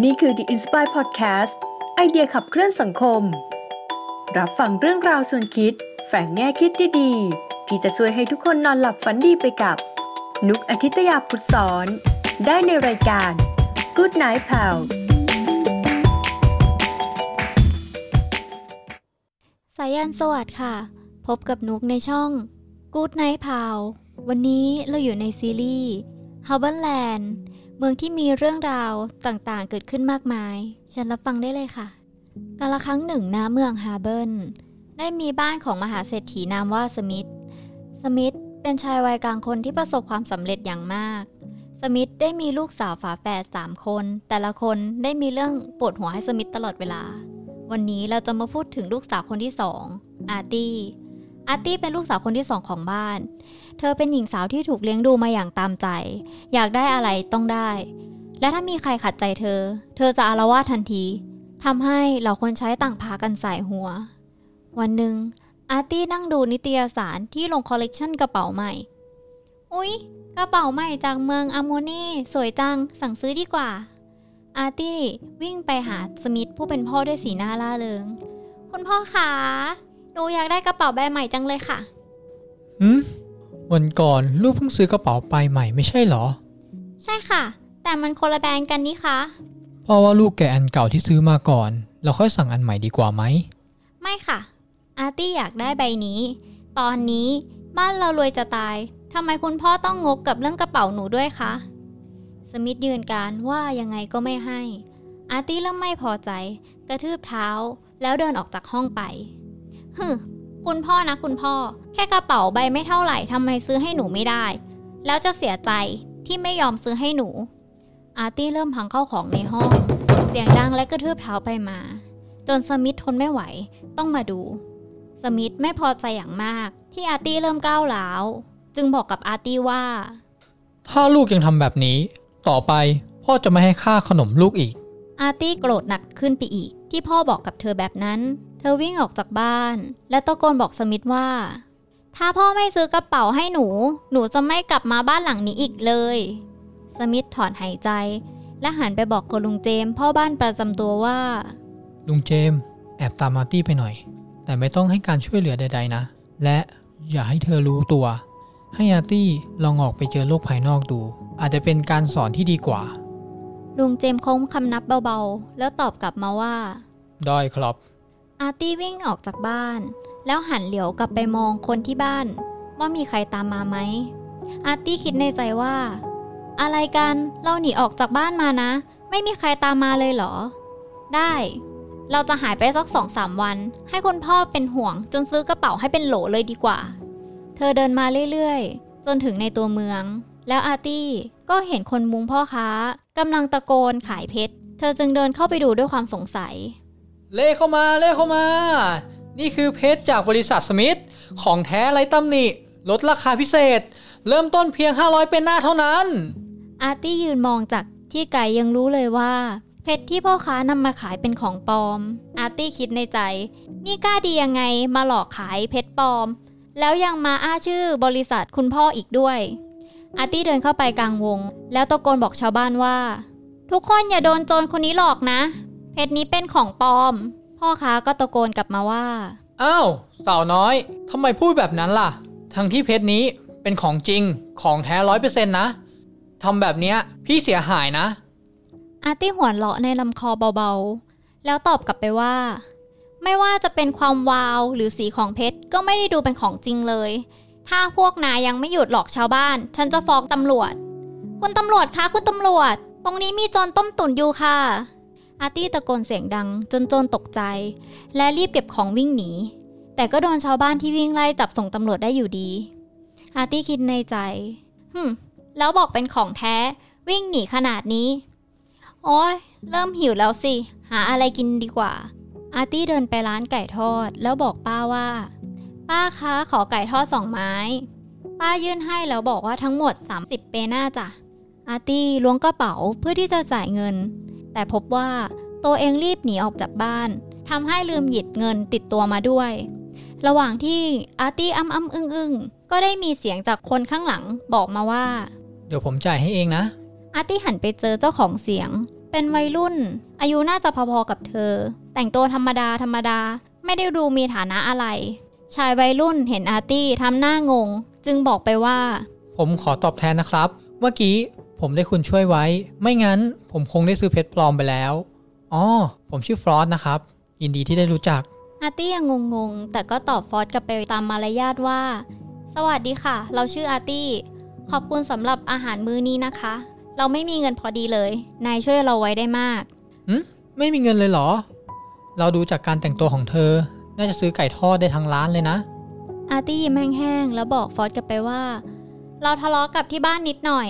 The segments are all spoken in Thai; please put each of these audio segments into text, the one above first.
นี่คือ The Inspire Podcast ไอเดียขับเคลื่อนสังคม รับฟังเรื่องราวส่วนคิด แฝงแง่คิดดีๆ ที่จะช่วยให้ทุกคนนอนหลับฝันดีไปกับ นุกอาทิตยาพุทธสอน ได้ในรายการ Good Night Pal สายันสวัสดิ์ค่ะ พบกับนุกในช่อง Good Night Pal วันนี้เราอยู่ในซีรีส์ h a r b o r Land มืองที่มีเรื่องราวต่างๆ เกิดขึ้นมากมาย ฉันรับฟังได้เลยค่ะ กาลครั้งหนึ่งณเมืองฮาร์เบิร์นได้มีบ้านของมหาเศรษฐีนามว่าสมิธ สมิธเป็นชายวัยกลางคนที่ประสบความสำเร็จอย่างมาก สมิธได้มีลูกสาวฝาแฝดสามคน แต่ละคนได้มีเรื่องปวดหัวให้สมิธตลอดเวลา วันนี้เราจะมาพูดถึงลูกสาวคนที่สองอาร์ตี้ อาร์ตี้เป็นลูกสาวคนที่สองของบ้าน เธอเป็นหญิงสาวที่ถูกเลี้ยงดูมาอย่างตามใจ อยากได้อะไรต้องได้ และถ้ามีใครขัดใจเธอ เธอจะอาละวาดทันทีทำให้เหล่าคนใช้ต่างพากันส่ายหัว วันหนึ่งอาร์ตี้นั่งดูนิตยสารที่ลงคอลเลกชันกระเป๋าใหม่ อุ๊ย กระเป๋าใหม่จากเมืองอโมเน่สวยจัง สั่งซื้อดีกว่า อาร์ตี้วิ่งไปหาสมิธผู้เป็นพ่อด้วยสีหน้าร่าเริง คุณพ่อคะหนูอยากได้กระเป๋าใบใหม่จังเลยค่ะ หืม วันก่อนลูกเพิ่งซื้อกระเป๋าใบใหม่ไม่ใช่เหรอ ใช่ค่ะ แต่มันคนละแบรนด์กันนี่คะเพราะว่าลูกแกะอันเก่าที่ซื้อมาก่อน เราค่อยสั่งอันใหม่ดีกว่าไหม ไม่ค่ะ อาร์ตี้อยากได้ใบนี้ ตอนนี้บ้านเรารวยจะตายทำไมคุณพ่อต้องงกกับเรื่องกระเป๋าหนูด้วยคะสมิธยืนการว่ายังไงก็ไม่ให้ อาร์ตี้เริ่มไม่พอใจ กระทืบเท้า แล้วเดินออกจากห้องไปฮึม คุณพ่อนะคุณพ่อ แค่กระเป๋าใบไม่เท่าไหร่ทำไมซื้อให้หนูไม่ได้ แล้วจะเสียใจที่ไม่ยอมซื้อให้หนู อาร์ตี้เริ่มพังข้าวของในห้อง เสียงดังและกระทืบเท้าไปมา จนสมิธทนไม่ไหว ต้องมาดู สมิธไม่พอใจอย่างมาก ที่อาร์ตี้เริ่มก้าวร้าวจึงบอกกับอาร์ตี้ว่า ถ้าลูกยังทำแบบนี้ ต่อไปพ่อจะไม่ให้ค่าขนมลูกอีก อาร์ตี้โกรธหนักขึ้นไปอีก ที่พ่อบอกกับเธอแบบนั้น เธอวิ่งออกจากบ้าน และตะโกนบอกสมิธว่า ถ้าพ่อไม่ซื้อกระเป๋าให้หนู หนูจะไม่กลับมาบ้านหลังนี้อีกเลย สมิธถอนหายใจ และหันไปบอกกับลุงเจมส์พ่อบ้านประจำตัวว่า ลุงเจมส์แอบตามอาร์ตี้ไปหน่อย แต่ไม่ต้องให้การช่วยเหลือใด ๆ นะ และอย่าให้เธอรู้ตัว ให้อาร์ตี้ลองออกไปเจอโลกภายนอกดู อาจจะเป็นการสอนที่ดีกว่า ลุงเจมส์โค้งคำนับเบาๆ แล้วตอบกลับมาว่า ได้ครับ อาร์ตี้วิ่งออกจากบ้าน แล้วหันเหลียวกลับไปมองคนที่บ้าน ว่ามีใครตามมาไหม อาร์ตี้คิดในใจว่า อะไรกันเราหนีออกจากบ้านมานะ ไม่มีใครตามมาเลยเหรอ ได้ เราจะหายไปสักสองสามวัน ให้คุณพ่อเป็นห่วง จนซื้อกระเป๋าให้เป็นโหลเลยดีกว่า เธอเดินมาเรื่อยๆ จนถึงในตัวเมือง แล้วอาร์ตี้ก็เห็นคนมุงพ่อค้ากำลังตะโกนขายเพชร เธอจึงเดินเข้าไปดูด้วยความสงสัย เล่เข้ามาเล่เข้ามา นี่คือเพชรจากบริษัทสมิธของแท้ไรตำหนิ ลดราคาพิเศษ เริ่มต้นเพียง 500 เป็นหน้าเท่านั้น อาร์ตี้ยืนมองจากที่ไกลยังรู้เลยว่า เพชรที่พ่อค้านำมาขายเป็นของปลอม อาร์ตี้คิดในใจ นี่กล้าดียังไงมาหลอกขายเพชรปลอม แล้วยังมาอ้าชื่อบริษัทคุณพ่ออีกด้วย อาร์ตี้เดินเข้าไปกลางวง แล้วตะโกนบอกชาวบ้านว่า ทุกคนอย่าโดนโจรคนนี้หลอกนะ เพชรนี้เป็นของปลอม พ่อค้าก็ตะโกนกลับมาว่า อ้าวสาวน้อยทำไมพูดแบบนั้นล่ะ ทั้งที่เพชรนี้เป็นของจริงของแท้ร้อยเปอร์เซ็นต์นะทำแบบเนี้ยพี่เสียหายนะ อาร์ตี้หัวเราะในลำคอเบาๆ แล้วตอบกลับไปว่า ไม่ว่าจะเป็นความวาวหรือสีของเพชรก็ไม่ได้ดูเป็นของจริงเลย ถ้าพวกนายยังไม่หยุดหลอกชาวบ้าน ฉันจะฟ้องตำรวจ คุณตำรวจคะคุณตำรวจ ตรงนี้มีโจรต้มตุ๋นอยู่ค่ะ อาร์ตี้ตะโกนเสียงดังจนโจรตกใจ และรีบเก็บของวิ่งหนี แต่ก็โดนชาวบ้านที่วิ่งไล่จับส่งตำรวจได้อยู่ดี อาร์ตี้คิดในใจหึมแล้วบอกเป็นของแท้ วิ่งหนีขนาดนี้ โอ้ยเริ่มหิวแล้วสิ หาอะไรกินดีกว่า อาร์ตี้เดินไปร้านไก่ทอด แล้วบอกป้าว่า ป้าคะขอไก่ทอดสองไม้ ป้ายื่นให้แล้วบอกว่าทั้งหมด 30 เปน่าจ้ะอาร์ตี้ล้วงกระเป๋าเพื่อที่จะจ่ายเงิน แต่พบว่าตัวเองรีบหนีออกจากบ้านทำให้ลืมหยิบเงินติดตัวมาด้วย ระหว่างที่อาร์ตี้อ้ำอ้ำอึ้งอึ้งก็ได้มีเสียงจากคนข้างหลังบอกมาว่า เดี๋ยวผมจ่ายให้เองนะ อาร์ตี้หันไปเจอเจ้าของเสียง เป็นวัยรุ่น อายุน่าจะพอๆกับเธอ แต่งตัวธรรมดาธรรมดา ไม่ได้ดูมีฐานะอะไร ชายวัยรุ่นเห็นอาร์ตี้ทำหน้างง จึงบอกไปว่า ผมขอตอบแทนนะครับ เมื่อกี้ ผมได้คุณช่วยไว้ ไม่งั้นผมคงได้ซื้อเพชรปลอมไปแล้ว อ๋อ ผมชื่อฟรอสนะครับ ยินดีที่ได้รู้จัก อาร์ตี้ยังงงๆ แต่ก็ตอบฟอสกลับไปตามมารยาทว่า สวัสดีค่ะ เราชื่ออาร์ตี้ ขอบคุณสำหรับอาหารมื้อนี้นะคะ เราไม่มีเงินพอดีเลย นายช่วยเราไว้ได้มากไม่มีเงินเลยเหรอ เราดูจากการแต่งตัวของเธอ น่าจะซื้อไก่ทอดได้ทั้งร้านเลยนะ อาร์ตี้ยิ้มแห้งๆ แล้วบอกฟอสกลับไปว่า เราทะเลาะกับที่บ้านนิดหน่อย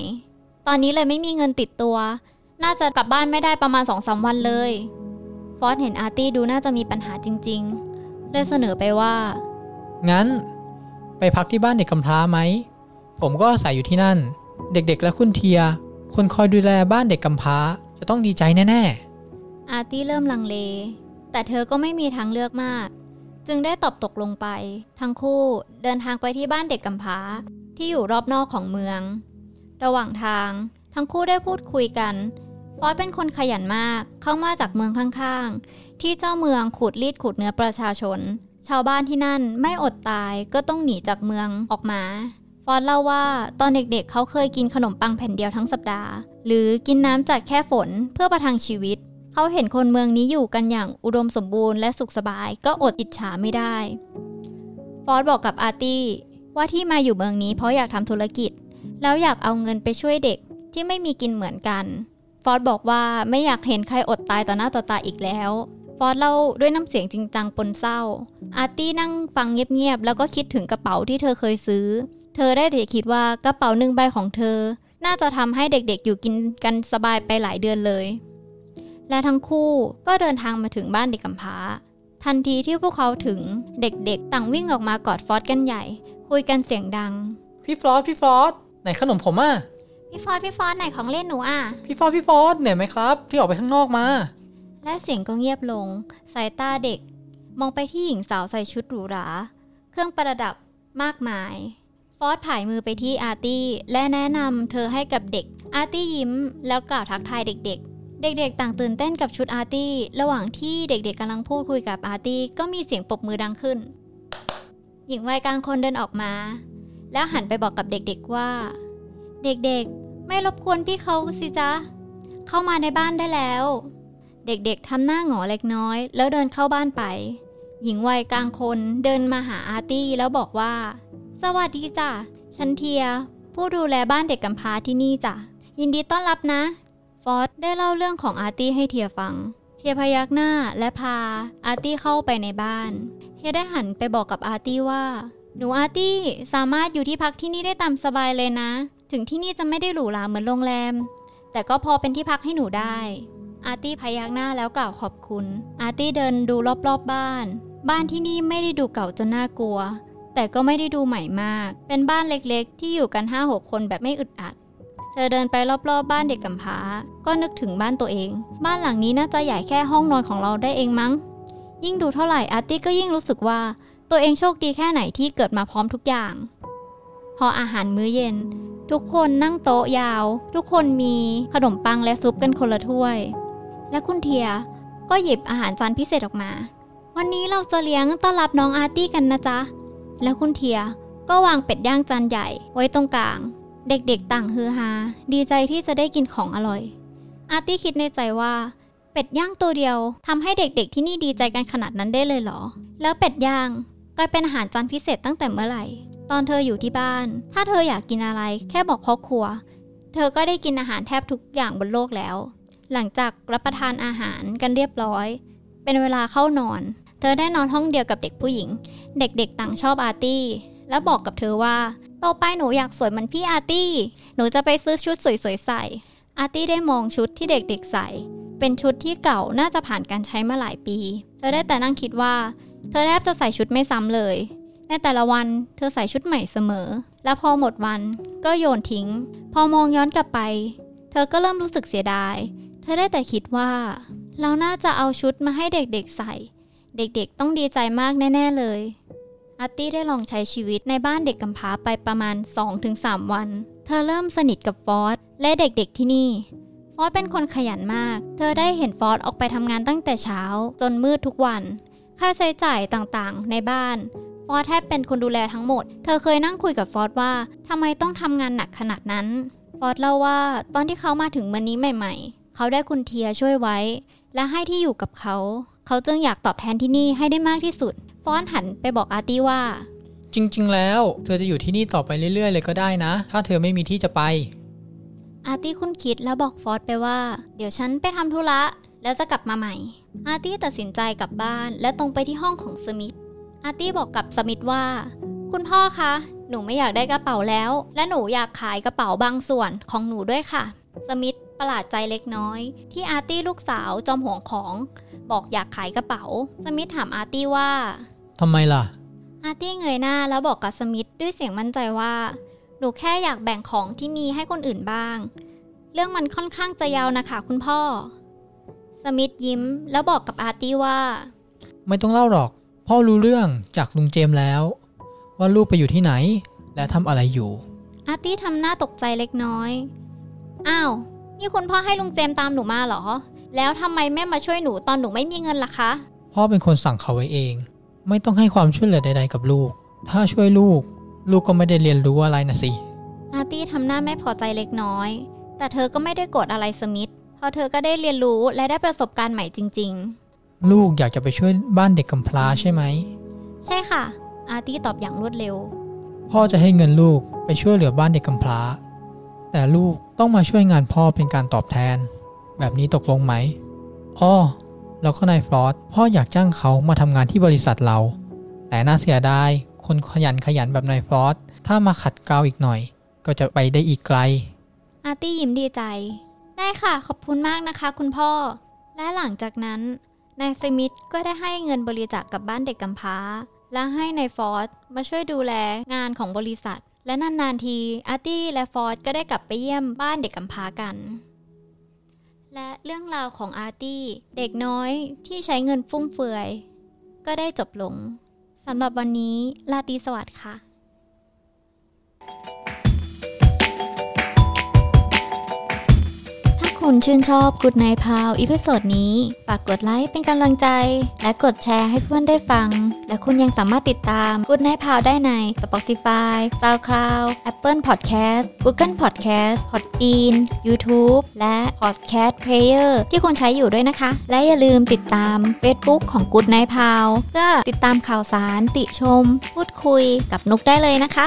ตอนนี้เลยไม่มีเงินติดตัว น่าจะกลับบ้านไม่ได้ประมาณสองสามวันเลย ฟอสเห็นอาร์ตี้ดูน่าจะมีปัญหาจริง ๆ เลยเสนอไปว่า งั้น ไปพักที่บ้านเด็กกำพร้าไหม ผมก็อาศัยอยู่ที่นั่น เด็กๆและคุณเทีย คนคอยดูแลบ้านเด็กกำพร้าจะต้องดีใจแน่อาร์ตี้เริ่มลังเล แต่เธอก็ไม่มีทางเลือกมาก จึงได้ตอบตกลงไป ทั้งคู่เดินทางไปที่บ้านเด็กกำพร้าที่อยู่รอบนอกของเมือง ระหว่างทาง ทั้งคู่ได้พูดคุยกันฟอสเป็นคนขยันมาก เข้ามาจากเมืองข้างๆ ที่เจ้าเมืองขูดรีดขูดเนื้อประชาชน ชาวบ้านที่นั่นไม่อดตายก็ต้องหนีจากเมืองออกมาฟอสเล่าว่าตอนเด็กๆเขาเคยกินขนมปังแผ่นเดียวทั้งสัปดาห์ หรือกินน้ำจากแค่ฝนเพื่อประทังชีวิต เขาเห็นคนเมืองนี้อยู่กันอย่างอุดมสมบูรณ์และสุขสบายก็อดอิจฉาไม่ได้ฟอสบอกกับอาร์ตี้ว่าที่มาอยู่เมืองนี้เพราะอยากทำธุรกิจ แล้วอยากเอาเงินไปช่วยเด็กที่ไม่มีกินเหมือนกัน ฟอสบอกว่าไม่อยากเห็นใครอดตายต่อหน้าต่อตาอีกแล้ว ฟอสเล่าด้วยน้ำเสียงจริงจังปนเศร้า อาร์ตี้นั่งฟังเงียบๆแล้วก็คิดถึงกระเป๋าที่เธอเคยซื้อ เธอได้แต่คิดว่ากระเป๋าหนึ่งใบของเธอ น่าจะทำให้เด็กๆอยู่กินกันสบายไปหลายเดือนเลย และทั้งคู่ก็เดินทางมาถึงบ้านเด็กกำพร้า ทันทีที่พวกเขาถึงเด็กๆ ต่างวิ่งออกมากอดฟอสกันใหญ่ คุยกันเสียงดัง พี่ฟอสพี่ฟอส ไหนขนมผมอะพี่ฟอสพี่ฟอสไหนของเล่นหนูอะพี่ฟลอสพี่ฟลอสเหนื่อยไหมครับ ที่ออกไปข้างนอกมา และเสียงก็เงียบลง สายตาเด็ก มองไปที่หญิงสาวใส่ชุดหรูหรา เครื่องประดับมากมาย ฟอสผายมือไปที่อาร์ตี้และแนะนำเธอให้กับเด็ก อาร์ตี้ยิ้ม แล้วกล่าวทักทายเด็ก ๆเด็กๆ ต่างตื่นเต้นกับชุดอาร์ตี้ ระหว่างที่เด็กๆกำลังพูดคุยกับอาร์ตี้ ก็มีเสียงปรบมือดังขึ้น หญิงวัยกลางคนเดินออกมา แล้วหันไปบอกกับเด็กๆว่า เด็กๆ ไม่รบกวนพี่เขาสิจ๊ะ เข้ามาในบ้านได้แล้ว เด็กๆทำหน้าหงอยเล็กน้อย แล้วเดินเข้าบ้านไป หญิงวัยกลางคนเดินมาหาอาร์ตี้แล้วบอกว่า สวัสดีจ้ะฉันเทีย ผู้ดูแลบ้านเด็กกำพร้าที่นี่จ้ะยินดีต้อนรับนะ ฟอสได้เล่าเรื่องของอาร์ตี้ให้เทียฟัง เทียพยักหน้าและพาอาร์ตี้เข้าไปในบ้าน เทียได้หันไปบอกกับอาร์ตี้ว่า หนูอาร์ตี้สามารถอยู่ที่พักที่นี่ได้ตามสบายเลยนะ ถึงที่นี่จะไม่ได้หรูหราเหมือนโรงแรม แต่ก็พอเป็นที่พักให้หนูได้ อาร์ตี้พยักหน้าแล้วกล่าวขอบคุณ อาร์ตี้เดินดูรอบๆบบ้าน บ้านที่นี่ไม่ได้ดูเก่าจนน่ากลัว แต่ก็ไม่ได้ดูใหม่มาก เป็นบ้านเล็กๆ ที่อยู่กัน5 6คนแบบไม่อึดอัด เธอเดินไปรอบๆบบ้านเด็กกำพร้า ก็นึกถึงบ้านตัวเอง บ้านหลังนี้น่าจะใหญ่แค่ห้องนอนของเราได้เองมั้ง ยิ่งดูเท่าไหร่อาร์ตี้ก็ยิ่งรู้สึกว่า ตัวเองโชคดีแค่ไหนที่เกิดมาพร้อมทุกอย่าง พออาหารมื้อเย็น ทุกคนนั่งโต๊ะยาว ทุกคนมีขนมปังและซุปกันคนละถ้วย และคุณเทียก็หยิบอาหารจานพิเศษออกมา วันนี้เราจะเลี้ยงต้อนรับน้องอาร์ตี้กันนะจ๊ะ แล้วคุณเทียก็วางเป็ดย่างจานใหญ่ไว้ตรงกลาง เด็กๆต่างฮือฮาดีใจที่จะได้กินของอร่อย อาร์ตี้คิดในใจว่าเป็ดย่างตัวเดียวทำให้เด็กๆที่นี่ดีใจกันขนาดนั้นได้เลยเหรอ แล้วเป็ดย่าง กลายเป็นอาหารจานพิเศษตั้งแต่เมื่อไหร่ ตอนเธออยู่ที่บ้าน ถ้าเธออยากกินอะไร แค่บอกพ่อครัว เธอก็ได้กินอาหารแทบทุกอย่างบนโลกแล้ว หลังจากรับประทานอาหารกันเรียบร้อย เป็นเวลาเข้านอน เธอได้นอนห้องเดียวกับเด็กผู้หญิง เด็กๆต่างชอบอาร์ตี้ และบอกกับเธอว่าต่อไปหนูอยากสวยเหมือนพี่อาร์ตี้ หนูจะไปซื้อชุดสวยๆใส่ อาร์ตี้ได้มองชุดที่เด็กๆใส่ เป็นชุดที่เก่าน่าจะผ่านการใช้มาหลายปี เธอได้แต่นั่งคิดว่า เธอแทบจะใส่ชุดไม่ซ้ำเลย ในแต่ละวันเธอใส่ชุดใหม่เสมอ และพอหมดวันก็โยนทิ้ง พอมองย้อนกลับไป เธอก็เริ่มรู้สึกเสียดาย เธอได้แต่คิดว่า เราน่าจะเอาชุดมาให้เด็กๆใส่ เด็กๆต้องดีใจมากแน่ ๆเลยอาร์ตี้ได้ลองใช้ชีวิตในบ้านเด็กกำพร้าไปประมาณ 2-3 วัน เธอเริ่มสนิทกับฟอสและเด็กๆที่นี่ฟอสเป็นคนขยันมาก เธอได้เห็นฟอสออกไปทำงานตั้งแต่เช้า จนมืดทุกวัน ค่าใช้จ่ายต่างๆ ในบ้านฟอสแทบเป็นคนดูแลทั้งหมด เธอเคยนั่งคุยกับฟอสว่าทำไมต้องทำงานหนักขนาดนั้น ฟอสเล่าว่าตอนที่เขามาถึงเมืองนี้ใหม่ ๆ เขาได้คุณเทียช่วยไว้ และให้ที่อยู่กับเขา เขาจึงอยากตอบแทนที่นี่ให้ได้มากที่สุด ฟอสหันไปบอกอาร์ตี้ว่า จริง ๆ แล้ว เธอจะอยู่ที่นี่ต่อไปเรื่อย ๆ เลยก็ได้นะ ถ้าเธอไม่มีที่จะไป อาร์ตี้ครุ่นคิดแล้วบอกฟอสไปว่า เดี๋ยวฉันไปทำธุระ แล้วจะกลับมาใหม่ อาร์ตี้ตัดสินใจกลับบ้านและตรงไปที่ห้องของสมิธ อาร์ตี้บอกกับสมิธว่า คุณพ่อคะ หนูไม่อยากได้กระเป๋าแล้ว และหนูอยากขายกระเป๋าบางส่วนของหนูด้วยค่ะ สมิธประหลาดใจเล็กน้อย ที่อาร์ตี้ลูกสาวจอมหวงของ บอกอยากขายกระเป๋า สมิธถามอาร์ตี้ว่าทำไมล่ะ อาร์ตี้เงยหน้าแล้วบอกกับสมิธด้วยเสียงมั่นใจว่า หนูแค่อยากแบ่งของที่มีให้คนอื่นบ้าง เรื่องมันค่อนข้างจะยาวนะคะคุณพ่อ สมิธยิ้มแล้วบอกกับอาร์ตี้ว่า ไม่ต้องเล่าหรอก พ่อรู้เรื่องจากลุงเจมส์แล้ว ว่าลูกไปอยู่ที่ไหน และทำอะไรอยู่ อาร์ตี้ทำหน้าตกใจเล็กน้อย อ้าว นี่คุณพ่อให้ลุงเจมส์ตามหนูมาเหรอ แล้วทำไมแม่มาช่วยหนูตอนหนูไม่มีเงินล่ะคะ พ่อเป็นคนสั่งเขาไว้เอง ไม่ต้องให้ความช่วยเหลือใด ๆ กับลูก ถ้าช่วยลูก ลูกก็ไม่ได้เรียนรู้อะไรนะสิ อาร์ตี้ทำหน้าไม่พอใจเล็กน้อย แต่เธอก็ไม่ได้โกรธอะไรสมิธเพราะเธอก็ได้เรียนรู้และได้ประสบการณ์ใหม่จริงลูกอยากจะไปช่วยบ้านเด็กกำพร้าใช่ไหมๆใช่ค่ะ อาร์ตี้ตอบอย่างรวดเร็ว พ่อจะให้เงินลูกไปช่วยเหลือบ้านเด็กกำพร้า แต่ลูกต้องมาช่วยงานพ่อเป็นการตอบแทน แบบนี้ตกลงไหมอ้อแล้วก็นายฟรอสพ่ออยากจ้างเขามาทำงานที่บริษัทเรา แต่น่าเสียดายคนขยันขยันแบบนายฟรอสถ้ามาขัดเกลาอีกหน่อย ก็จะไปได้อีกไกล อาร์ตี้ยิ้มดีใจ ได้ค่ะขอบคุณมากนะคะ คุณพ่อ และหลังจากนั้นนายสมิธก็ได้ให้เงินบริจาคกกับบ้านเด็กกำพร้า และให้นายฟอร์ดมาช่วยดูแลงานของบริษัท และนานๆทีอาร์ตี้และฟอร์ดก็ได้กลับไปเยี่ยมบ้านเด็กกำพร้ากัน และเรื่องราวของอาร์ตี้เด็กน้อยที่ใช้เงินฟุ่มเฟือย ก็ได้จบลงสำหรับวันนี้ราตรีสวัสดิ์ค่ะถ้า คุณชื่นชอบ Goodnight, Pal episode นี้ ฝากกดไลค์เป็นกำลังใจ และกดแชร์ให้เพื่อนได้ฟัง และคุณยังสามารถติดตาม Good Night p a l ได้ใน Spotify, SoundCloud, Apple Podcast, Google Podcast, Podbean, YouTube และ Podcast Player ที่คุณใช้อยู่ด้วยนะคะ และอย่าลืมติดตาม Facebook ของ Good Night p a l เพื่อติดตามข่าวสารติชม พูดคุยกับนุกได้เลยนะคะ